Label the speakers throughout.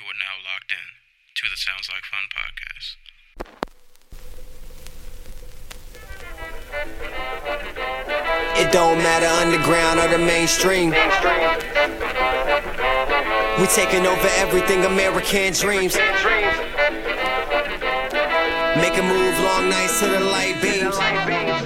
Speaker 1: You are now locked in to the Sounds Like Fun podcast.
Speaker 2: It don't matter underground or the mainstream. We taking over everything American dreams. Make a move, long nights to the light beams.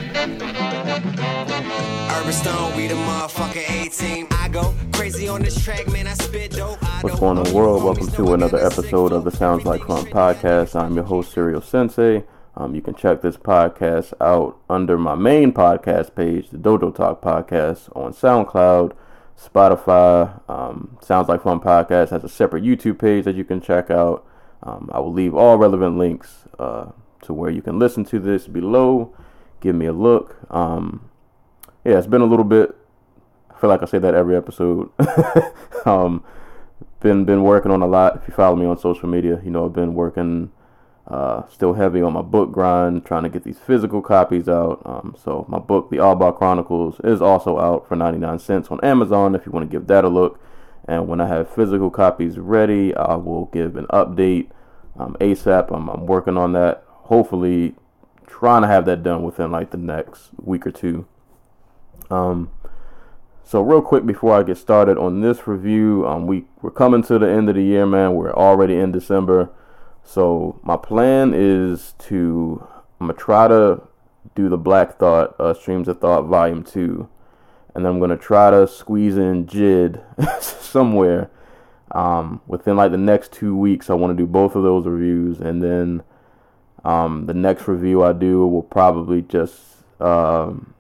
Speaker 3: What's going on, world? Welcome to another episode of the Sounds Like Fun podcast. I'm your host, Serial Sensei. Um, you can check this podcast out under my main podcast page, the Dodo Talk podcast, on SoundCloud, Spotify. Um, Sounds Like Fun podcast has a separate YouTube page that you can check out. Um, I will leave all relevant links uh, to where you can listen to this below. Give me a look. Um, yeah, it's been a little bit. I feel like I say that every episode. um, been been working on a lot. If you follow me on social media, you know I've been working uh, still heavy on my book grind, trying to get these physical copies out. Um, so my book, The All Bar Chronicles, is also out for 99 cents on Amazon if you want to give that a look. And when I have physical copies ready, I will give an update um, ASAP. I'm, I'm working on that. Hopefully, trying to have that done within like the next week or two. Um, so real quick before I get started on this review, um, we we're coming to the end of the year, man. We're already in December, so my plan is to I'm gonna try to do the Black Thought uh, Streams of Thought Volume Two, and then I'm gonna try to squeeze in Jid somewhere um, within like the next two weeks. I want to do both of those reviews, and then um, the next review I do will probably just um,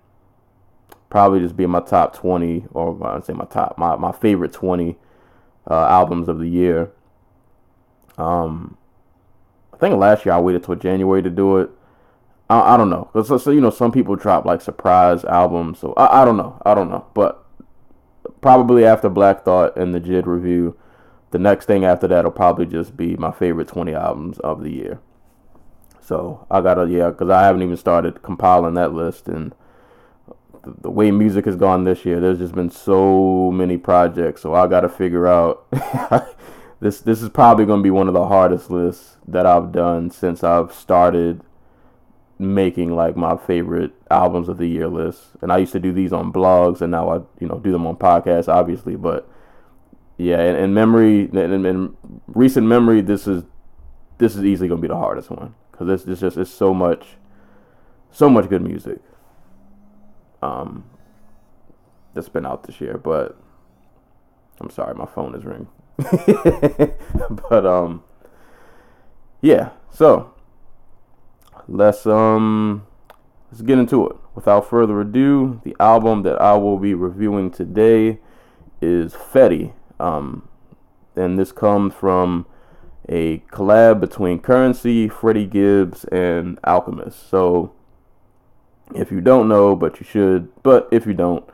Speaker 3: probably just be in my top 20 or I'd say my top my, my favorite 20 uh, albums of the year. Um I think last year I waited till January to do it. I, I don't know. So, so you know some people drop like surprise albums so I, I don't know. I don't know. But probably after Black Thought and the Jid review the next thing after that will probably just be my favorite 20 albums of the year. So I gotta yeah because I haven't even started compiling that list and the, the way music has gone this year, there's just been so many projects. So I got to figure out. this this is probably going to be one of the hardest lists that I've done since I've started making like my favorite albums of the year lists. And I used to do these on blogs, and now I you know do them on podcasts, obviously. But yeah, in, in memory, in, in recent memory, this is this is easily going to be the hardest one because it's, this just it's so much so much good music um, that's been out this year. But I'm sorry, my phone is ringing. but um, yeah. So let's um let's get into it. Without further ado, the album that I will be reviewing today is Fetti. Um, and this comes from a collab between Currency, Freddie Gibbs, and Alchemist. So if you don't know, but you should, but if you don't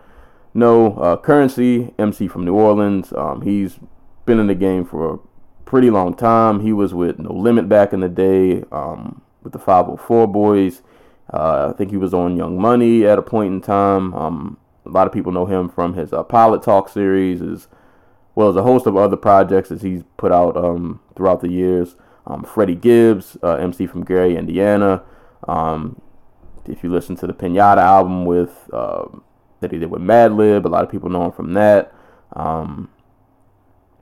Speaker 3: know, uh, Currency, MC from New Orleans, um, he's been in the game for a pretty long time. He was with No Limit back in the day, um, with the 504 Boys. Uh, I think he was on Young Money at a point in time. Um, a lot of people know him from his uh, Pilot Talk series, as well as a host of other projects that he's put out um, throughout the years. Um, Freddie Gibbs, uh, MC from Gary, Indiana. Um, if you listen to the Pinata album with uh, that he did with Madlib, a lot of people know him from that. Um,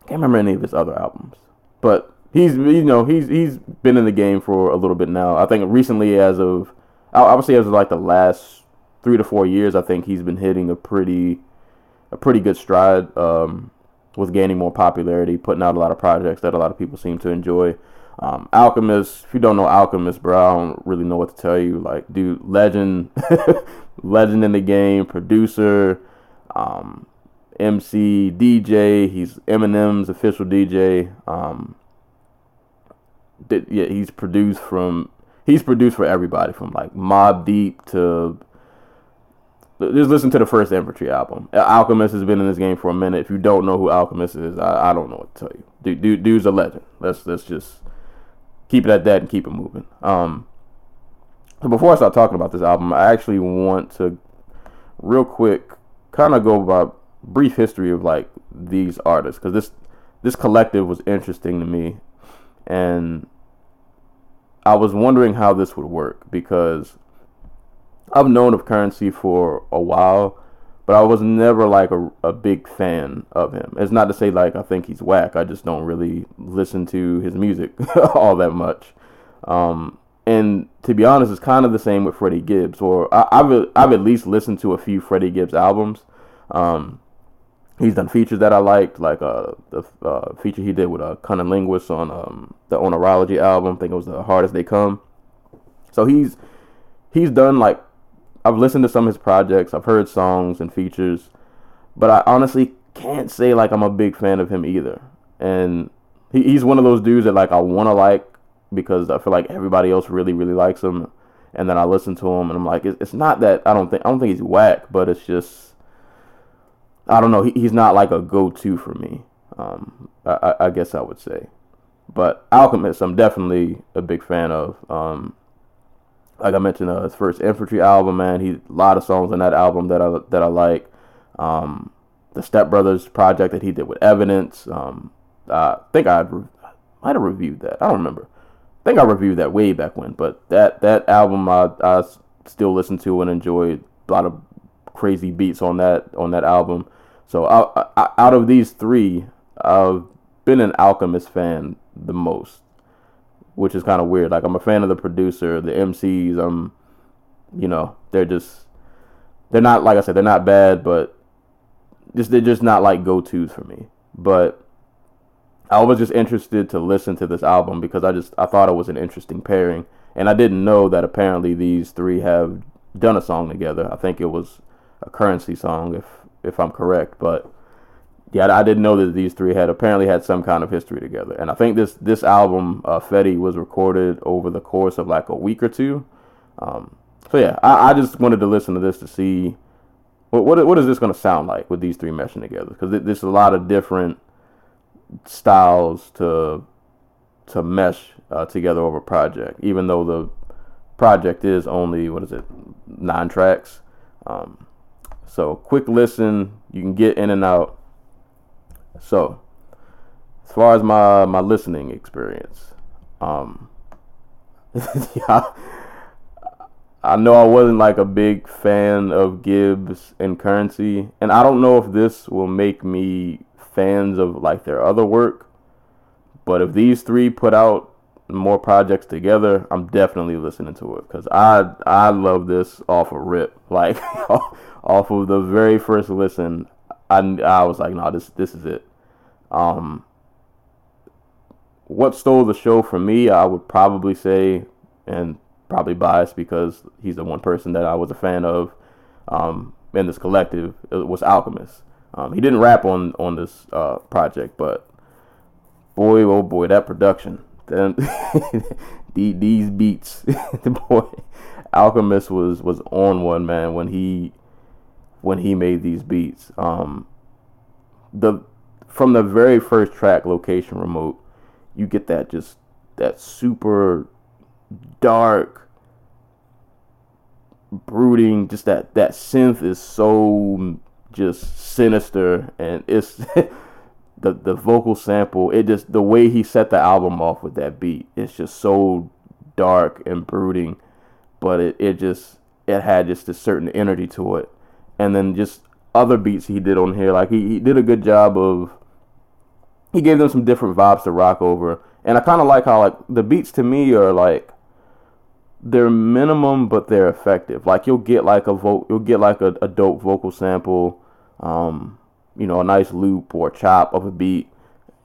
Speaker 3: can't remember any of his other albums, but he's you know he's he's been in the game for a little bit now. I think recently, as of say as of like the last three to four years, I think he's been hitting a pretty a pretty good stride um, with gaining more popularity, putting out a lot of projects that a lot of people seem to enjoy. Um, Alchemist, if you don't know Alchemist, bro, I don't really know what to tell you. Like, dude, legend, legend in the game, producer, um, MC, DJ. He's Eminem's official DJ. Um, th- yeah, he's produced from he's produced for everybody from like Mobb Deep to just listen to the first Infantry album. Alchemist has been in this game for a minute. If you don't know who Alchemist is, I, I don't know what to tell you. Dude, dude, dude's a legend. Let's let's just keep it at that and keep it moving. Um, so before I start talking about this album, I actually want to real quick kind of go about brief history of like these artists because this this collective was interesting to me, and I was wondering how this would work because I've known of currency for a while, but I was never like a, a big fan of him. It's not to say like I think he's whack. I just don't really listen to his music all that much. Um, and to be honest, it's kind of the same with Freddie Gibbs. Or I, have I've at least listened to a few Freddie Gibbs albums. Um, he's done features that I liked, like uh, the uh, feature he did with uh, CunninLynguists on um, the Oneirology album. I think it was the hardest They Come. So he's he's done like I've listened to some of his projects. I've heard songs and features, but I honestly can't say like I'm a big fan of him either. And he, he's one of those dudes that like I want to like because I feel like everybody else really really likes him. And then I listen to him and I'm like, it's not that I don't think I don't think he's whack, but it's just I don't know. He, he's not like a go-to for me. Um, I, I, guess I would say, but Alchemist, I'm definitely a big fan of. Um, like I mentioned, uh, his first Infantry album, man, he a lot of songs on that album that I that I like. Um, the Step Brothers project that he did with Evidence. Um, I think I might have reviewed that. I don't remember. I think I reviewed that way back when, but that that album I I still listen to and enjoy. a lot of crazy beats on that on that album. So I, I, out of these three, I've been an Alchemist fan the most, which is kind of weird. Like I'm a fan of the producer, the MCs. I'm, um, you know, they're just they're not like I said, they're not bad, but just they're just not like go tos for me. But I was just interested to listen to this album because I just I thought it was an interesting pairing, and I didn't know that apparently these three have done a song together. I think it was a currency song, if if I'm correct. But yeah, I didn't know that these three had apparently had some kind of history together. And I think this this album, uh, Fetti, was recorded over the course of like a week or two. Um, so yeah, I, I, just wanted to listen to this to see what what, what is this going to sound like with these three meshing together? Because there's a lot of different styles to to mesh uh, together over a project. Even though the project is only what is it nine tracks. Um, so quick listen, you can get in and out. So as far as my my listening experience, um, yeah, I know I wasn't like a big fan of Gibbs and Currency, and I don't know if this will make me fans of like their other work. But if these three put out more projects together, I'm definitely listening to it because I I love this off a rip. Like off of the very first listen, I I was like, no, this this is it. Um, what stole the show for me, I would probably say, and probably biased because he's the one person that I was a fan of um, in this collective. Was Alchemist. Um, he didn't rap on on this uh, project, but boy, oh boy, that production, then these beats, the boy, Alchemist was was on one man when he when he made these beats. Um, the from the very first track, location remote, you get that just that super dark, brooding. Just that that synth is so just sinister, and it's the the vocal sample. It just the way he set the album off with that beat. It's just so dark and brooding, but it it just it had just a certain energy to it and then just other beats he did on here. Like he, he did a good job of he gave them some different vibes to rock over. And I kind of like how like the beats to me are like they're minimum but they're effective. Like you'll get like a vote, you'll get like a, a dope vocal sample, um, you know, a nice loop or chop of a beat.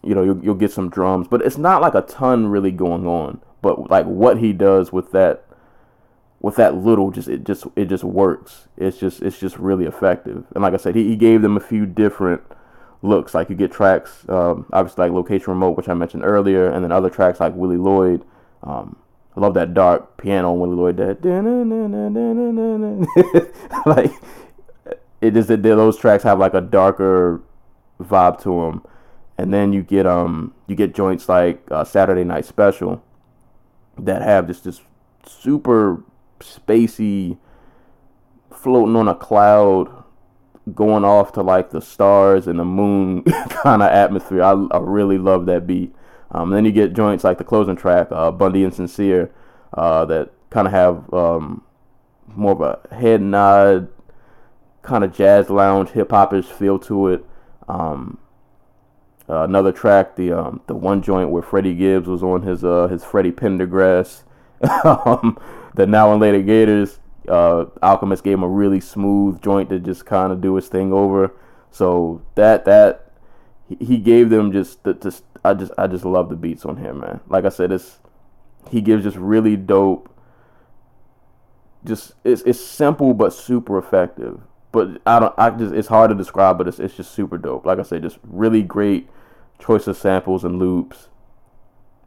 Speaker 3: You know, you'll, you'll get some drums, but it's not like a ton really going on. But like what he does with that with that little just it just it just works it's just it's just really effective and like i said he, he gave them a few different looks. Like you get tracks um, obviously like location remote which i mentioned earlier and then other tracks like willie lloyd. Um, i love that dark piano on willie lloyd that like it just that those tracks have like a darker vibe to them and then you get um you get joints like uh, saturday night special that have just this super spacey, floating on a cloud going off to like the stars and the moon kind of atmosphere. I, I really love that beat. Um, then you get joints like the closing track, uh, Bundy and Sincere, uh, that kind of have um, more of a head nod, kind of jazz lounge, hip hopish feel to it. Um, uh, another track, the um, the one joint where Freddie Gibbs was on his uh, his Freddie Pendergrass, um, the now and later Gators. Uh, Alchemist gave him a really smooth joint to just kind of do his thing over. So that that he gave them just the, just I just I just love the beats on him, man. Like I said, it's he gives just really dope. Just it's it's simple but super effective. But I don't I just it's hard to describe, but it's it's just super dope. Like I said, just really great choice of samples and loops.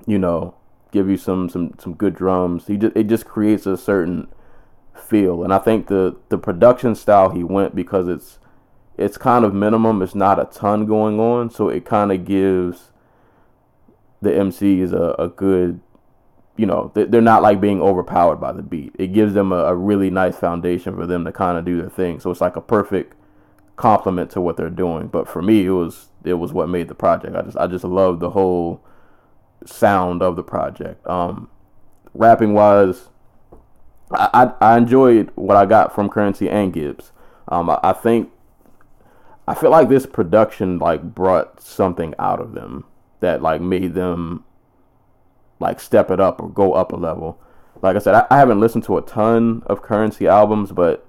Speaker 3: You know, give you some some some good drums. He just it just creates a certain feel, and I think the the production style he went because it's it's kind of minimum. It's not a ton going on, so it kind of gives the MCs a, a good, you know, they're not like being overpowered by the beat. It gives them a, a really nice foundation for them to kind of do their thing. So it's like a perfect complement to what they're doing. But for me, it was it was what made the project. I just I just love the whole sound of the project. Um, rapping wise, I, I, enjoyed what I got from Currency and Gibbs. Um, I, I think I feel like this production like brought something out of them that like made them like step it up or go up a level. Like I said, I, I haven't listened to a ton of currency albums, but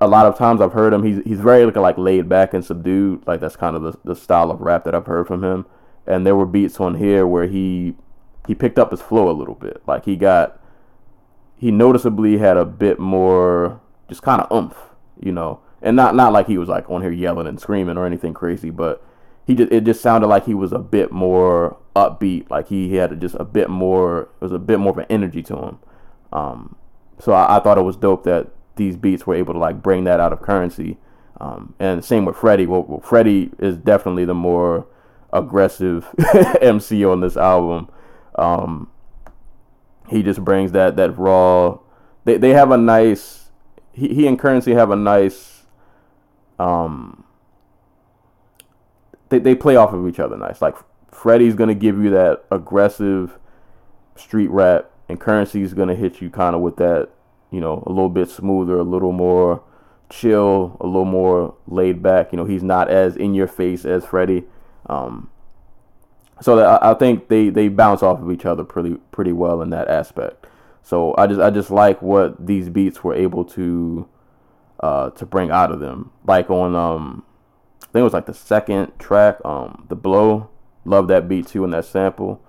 Speaker 3: a lot of times I've heard him. He's he's very like, like laid back and subdued. Like that's kind of the, the style of rap that I've heard from him. And there were beats on here where he he picked up his flow a little bit. Like he got he noticeably had a bit more just kind of oomph, you know. And not not like he was like on here yelling and screaming or anything crazy, but he just it just sounded like he was a bit more upbeat, like he had just a bit more, it was a bit more of an energy to him. Um, so I, I, thought it was dope that these beats were able to like bring that out of currency. Um, and same with Freddie. Well, well, Freddie is definitely the more aggressive MC on this album. Um, he just brings that that raw. They they have a nice. He he and Currency have a nice. Um, they, they play off of each other nice. Like Freddie's gonna give you that aggressive street rap, and Currency's gonna hit you kind of with that, you know, a little bit smoother, a little more chill, a little more laid back. You know, he's not as in your face as Freddie. Um, so I, I think they, they bounce off of each other pretty pretty well in that aspect. So I just I just like what these beats were able to uh, to bring out of them. Like on um I think it was like the second track, um, the blow. Love that beat too and that sample.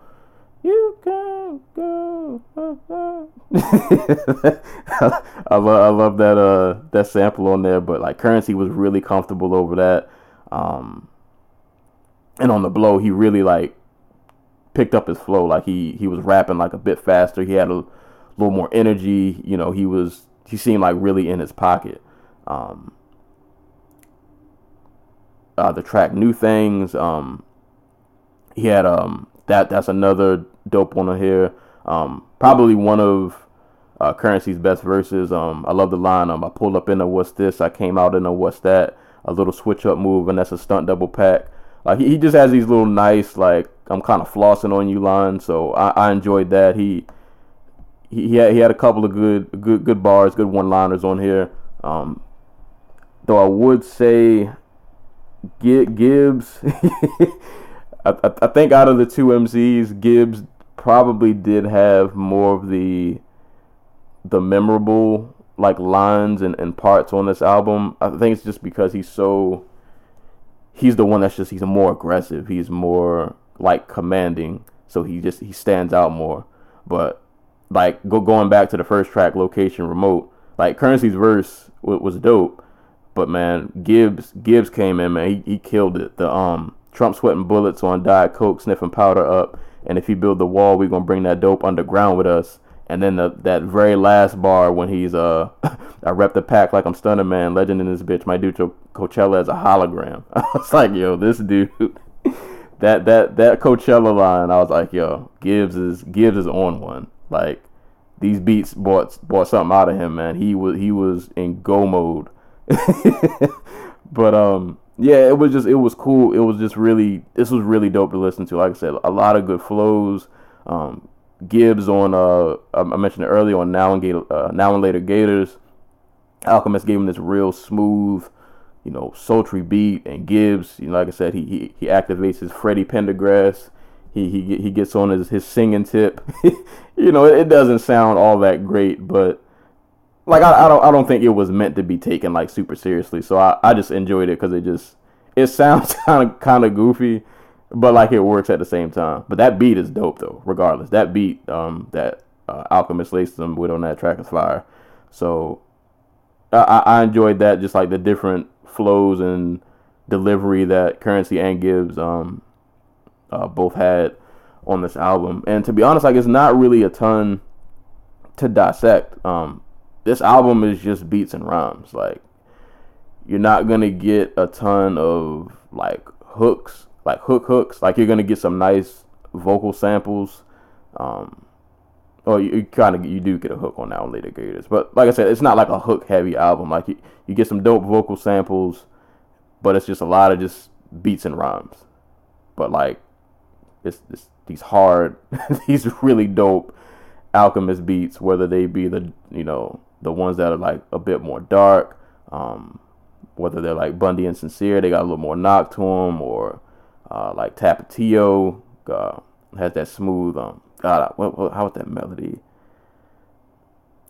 Speaker 3: You can go. I love I love that uh that sample on there, but like Curren$y was really comfortable over that. Um, and on the blow, he really like picked up his flow. Like he he was rapping like a bit faster. He had a little more energy. You know, he was he seemed like really in his pocket. Um, uh, the track New Things. Um, he had um, that. That's another dope one here. Um, probably one of uh, Curren$y's best verses. Um, I love the line. Um, I pulled up in a what's this? I came out in a what's that? A little switch up move, and that's a stunt double pack. Like he, he just has these little nice like I'm kind of flossing on you lines. So I, I enjoyed that. He he had, he had a couple of good good good bars, good one liners on here. Um, though I would say Gibbs, I, I think out of the two MCs, Gibbs probably did have more of the the memorable like lines and, and parts on this album. I think it's just because he's so he's the one that's just he's more aggressive. He's more like commanding, so he just he stands out more. But like go going back to the first track, location remote. Like Curren$y's verse was, dope, but man, Gibbs Gibbs came in, man. He, he killed it. The um Trump sweating bullets on Diet Coke, sniffing powder up. And if you build the wall, we gonna bring that dope underground with us. And then the, that very last bar when he's uh, I rep the pack like I'm Stunner Man, legend in this bitch. My dude Coachella as a hologram. I was like, yo, this dude, that that that Coachella line. I was like, yo, Gibbs is Gibbs is on one. Like these beats brought brought something out of him, man. He was he was in go mode but um, yeah, it was just it was cool. It was just really this was really dope to listen to. Like I said, a lot of good flows. Um, Gibbs on uh, I mentioned it earlier on now and Gator, uh, now and later Gators. Alchemist gave him this real smooth, you know, sultry beat, and Gibbs, you know, like I said, he he, he activates his Freddie Pendergrass. He he he gets on his his singing tip. you know, it, it doesn't sound all that great, but like I, I don't I don't think it was meant to be taken like super seriously. So I, I just enjoyed it because it just it sounds kind of kind of goofy, but like it works at the same time. But that beat is dope though. Regardless, that beat um that uh, Alchemist laced them with on that track is fire. So I, I enjoyed that just like the different flows and delivery that Currency and Gibbs um uh, both had on this album. And to be honest, like it's not really a ton to dissect. Um, this album is just beats and rhymes. Like you're not gonna get a ton of like hooks, like hook hooks. Like you're gonna get some nice vocal samples. Um, or you, you kind of you do get a hook on that on later Gators, but like I said, it's not like a hook heavy album. Like you, you get some dope vocal samples, but it's just a lot of just beats and rhymes. But like it's, it's these hard, these really dope Alchemist beats, whether they be the you know the ones that are like a bit more dark, um, whether they're like Bundy and Sincere, they got a little more knock to them, or uh, like Tapatio uh, has that smooth. Um, God, how was that melody?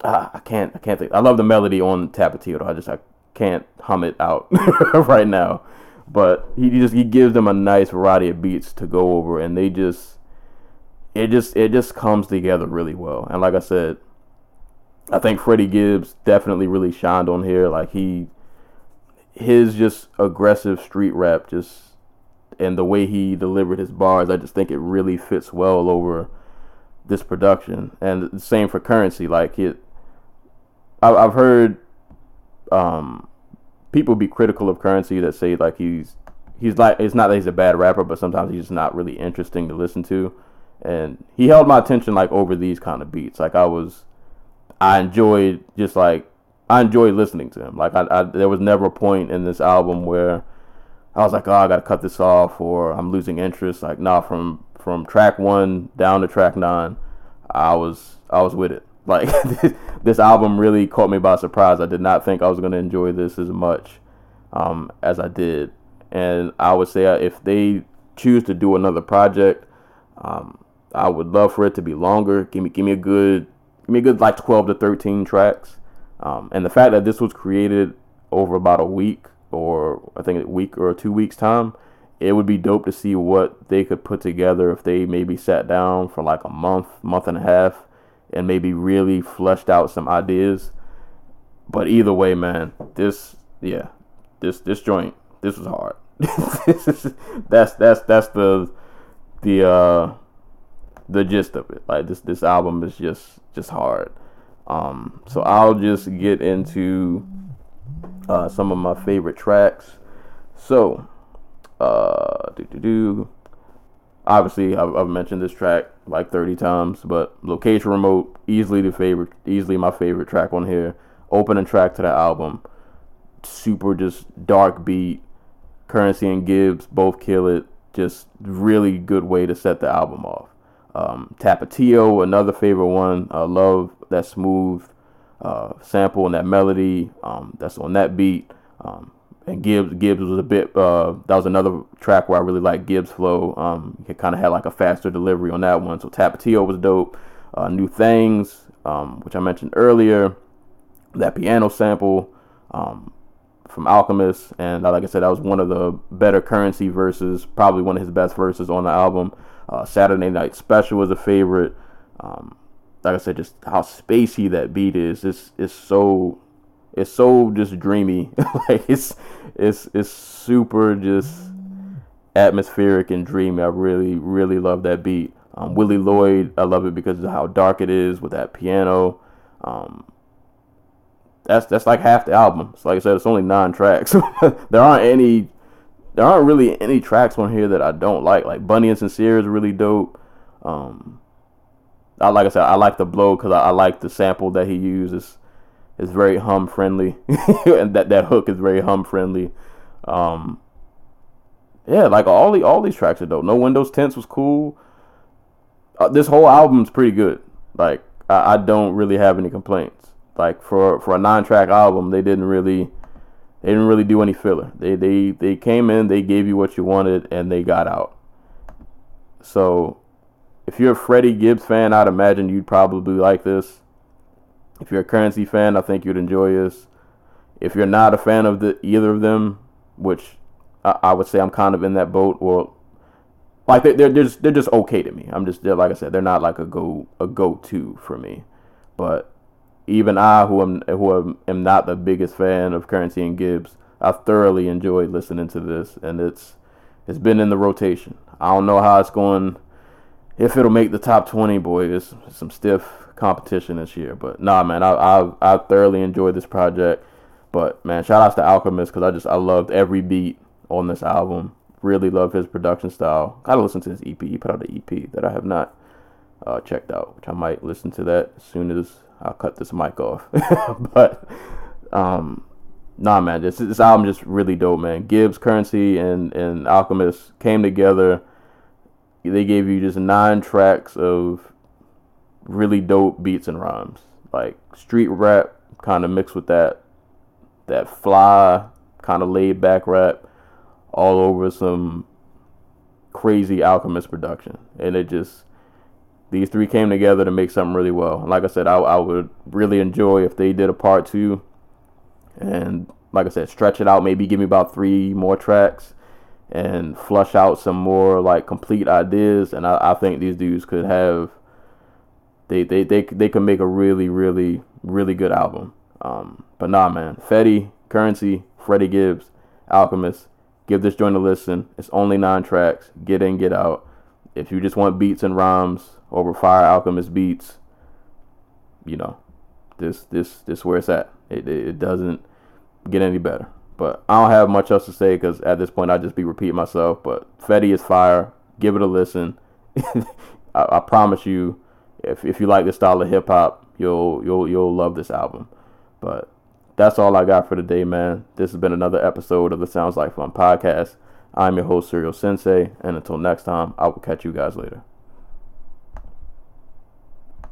Speaker 3: Ah, I can't, I can't think. I love the melody on Tapatio. I just I can't hum it out right now. But he just he gives them a nice variety of beats to go over, and they just it just it just comes together really well. And like I said, I think Freddie Gibbs definitely really shined on here. Like he, his just aggressive street rap, just and the way he delivered his bars, I just think it really fits well over this production. And the same for currency. Like it, I, I've heard um, people be critical of currency that say like he's he's like it's not that he's a bad rapper, but sometimes he's just not really interesting to listen to. And he held my attention like over these kind of beats. Like I was I enjoyed just like I enjoyed listening to him. Like I, I, there was never a point in this album where I was like, oh, I gotta cut this off or I'm losing interest. Like, nah, from from track one down to track nine, I was I was with it. Like this album really caught me by surprise. I did not think I was gonna enjoy this as much um, as I did, and I would say if they choose to do another project, um, I would love for it to be longer. Give me give me a good give me a good like 12 to 13 tracks. Um, and the fact that this was created over about a week or I think a week or two weeks time, it would be dope to see what they could put together if they maybe sat down for like a month, month and a half, and maybe really fleshed out some ideas. But either way, man, this yeah, this this joint, this was hard. that's that's that's the the uh the gist of it. Like this this album is just just hard. Um, so I'll just get into uh, some of my favorite tracks. So, uh, do do do. Obviously, I've, I've mentioned this track like 30 times, but Location Remote easily the favorite, easily my favorite track on here. Opening track to the album, super just dark beat. Currency and Gibbs both kill it. Just really good way to set the album off. Um, Tapatio, another favorite one. I love that smooth uh, sample and that melody um, that's on that beat. Um, and Gibbs Gibbs was a bit. Uh, that was another track where I really liked Gibbs' flow. Um, he kind of had like a faster delivery on that one. So Tapatio was dope. Uh, New Things, um, which I mentioned earlier, that piano sample um, from Alchemist, and like I said, that was one of the better currency verses, probably one of his best verses on the album. Uh, Saturday Night Special was a favorite. Um, like I said, just how spacey that beat is. It's it's so it's so just dreamy. like it's it's it's super just atmospheric and dreamy. I really really love that beat. Um, Willie Lloyd, I love it because of how dark it is with that piano. Um, that's that's like half the album. So like I said, it's only nine tracks. there aren't any there aren't really any tracks on here that I don't like. Like Bundy and Sincere is really dope. Um, I like I said, I like the blow because I, I, like the sample that he uses. Is very hum friendly, and that that hook is very hum friendly. Um, yeah, like all the all these tracks are dope. No Windows Tints was cool. Uh, this whole album's pretty good. Like I, I don't really have any complaints. Like for for a nine track album, they didn't really they didn't really do any filler. They they they came in, they gave you what you wanted, and they got out. So if you're a Freddie Gibbs fan, I'd imagine you'd probably like this. If you're a currency fan, I think you'd enjoy this. If you're not a fan of the either of them, which I, I would say I'm kind of in that boat, or like they're, they're just they're just okay to me. I'm just like I said, they're not like a go a go to for me. But even I, who am who am, am not the biggest fan of Currency and Gibbs, I thoroughly enjoyed listening to this, and it's it's been in the rotation. I don't know how it's going, if it'll make the top twenty. Boy, it's some stiff competition this year, but nah, man, I I, I thoroughly enjoyed this project. But man, shout outs to Alchemist because I just I loved every beat on this album. Really love his production style. Gotta listen to his EP. He put out an EP that I have not uh, checked out, which I might listen to that as soon as I'll cut this mic off. but um, nah, man, this this album just really dope, man. Gibbs, Currency, and and Alchemist came together. They gave you just nine tracks of really dope beats and rhymes, like street rap, kind of mixed with that that fly kind of laid back rap, all over some crazy Alchemist production, and it just these three came together to make something really well. Like I said, I, I would really enjoy if they did a part two. And like I said, stretch it out, maybe give me about three more tracks and flush out some more like complete ideas. And I, I think these dudes could have they they they they could make a really really really good album. Um, but nah, man, Fetti, Currency, Freddie Gibbs, Alchemist. Give this joint a listen. It's only nine tracks. Get in, get out. If you just want beats and rhymes, over Fire Alchemist beats, you know, this this this where it's at. It it doesn't get any better. But I don't have much else to say because at this point I just be repeating myself. But Fetti is fire. Give it a listen. I, I, promise you, if if you like this style of hip hop, you'll you'll you'll love this album. But that's all I got for today, man. This has been another episode of the Sounds Like Fun podcast. I'm your host, Serial Sensei, and until next time, I will catch you guys later.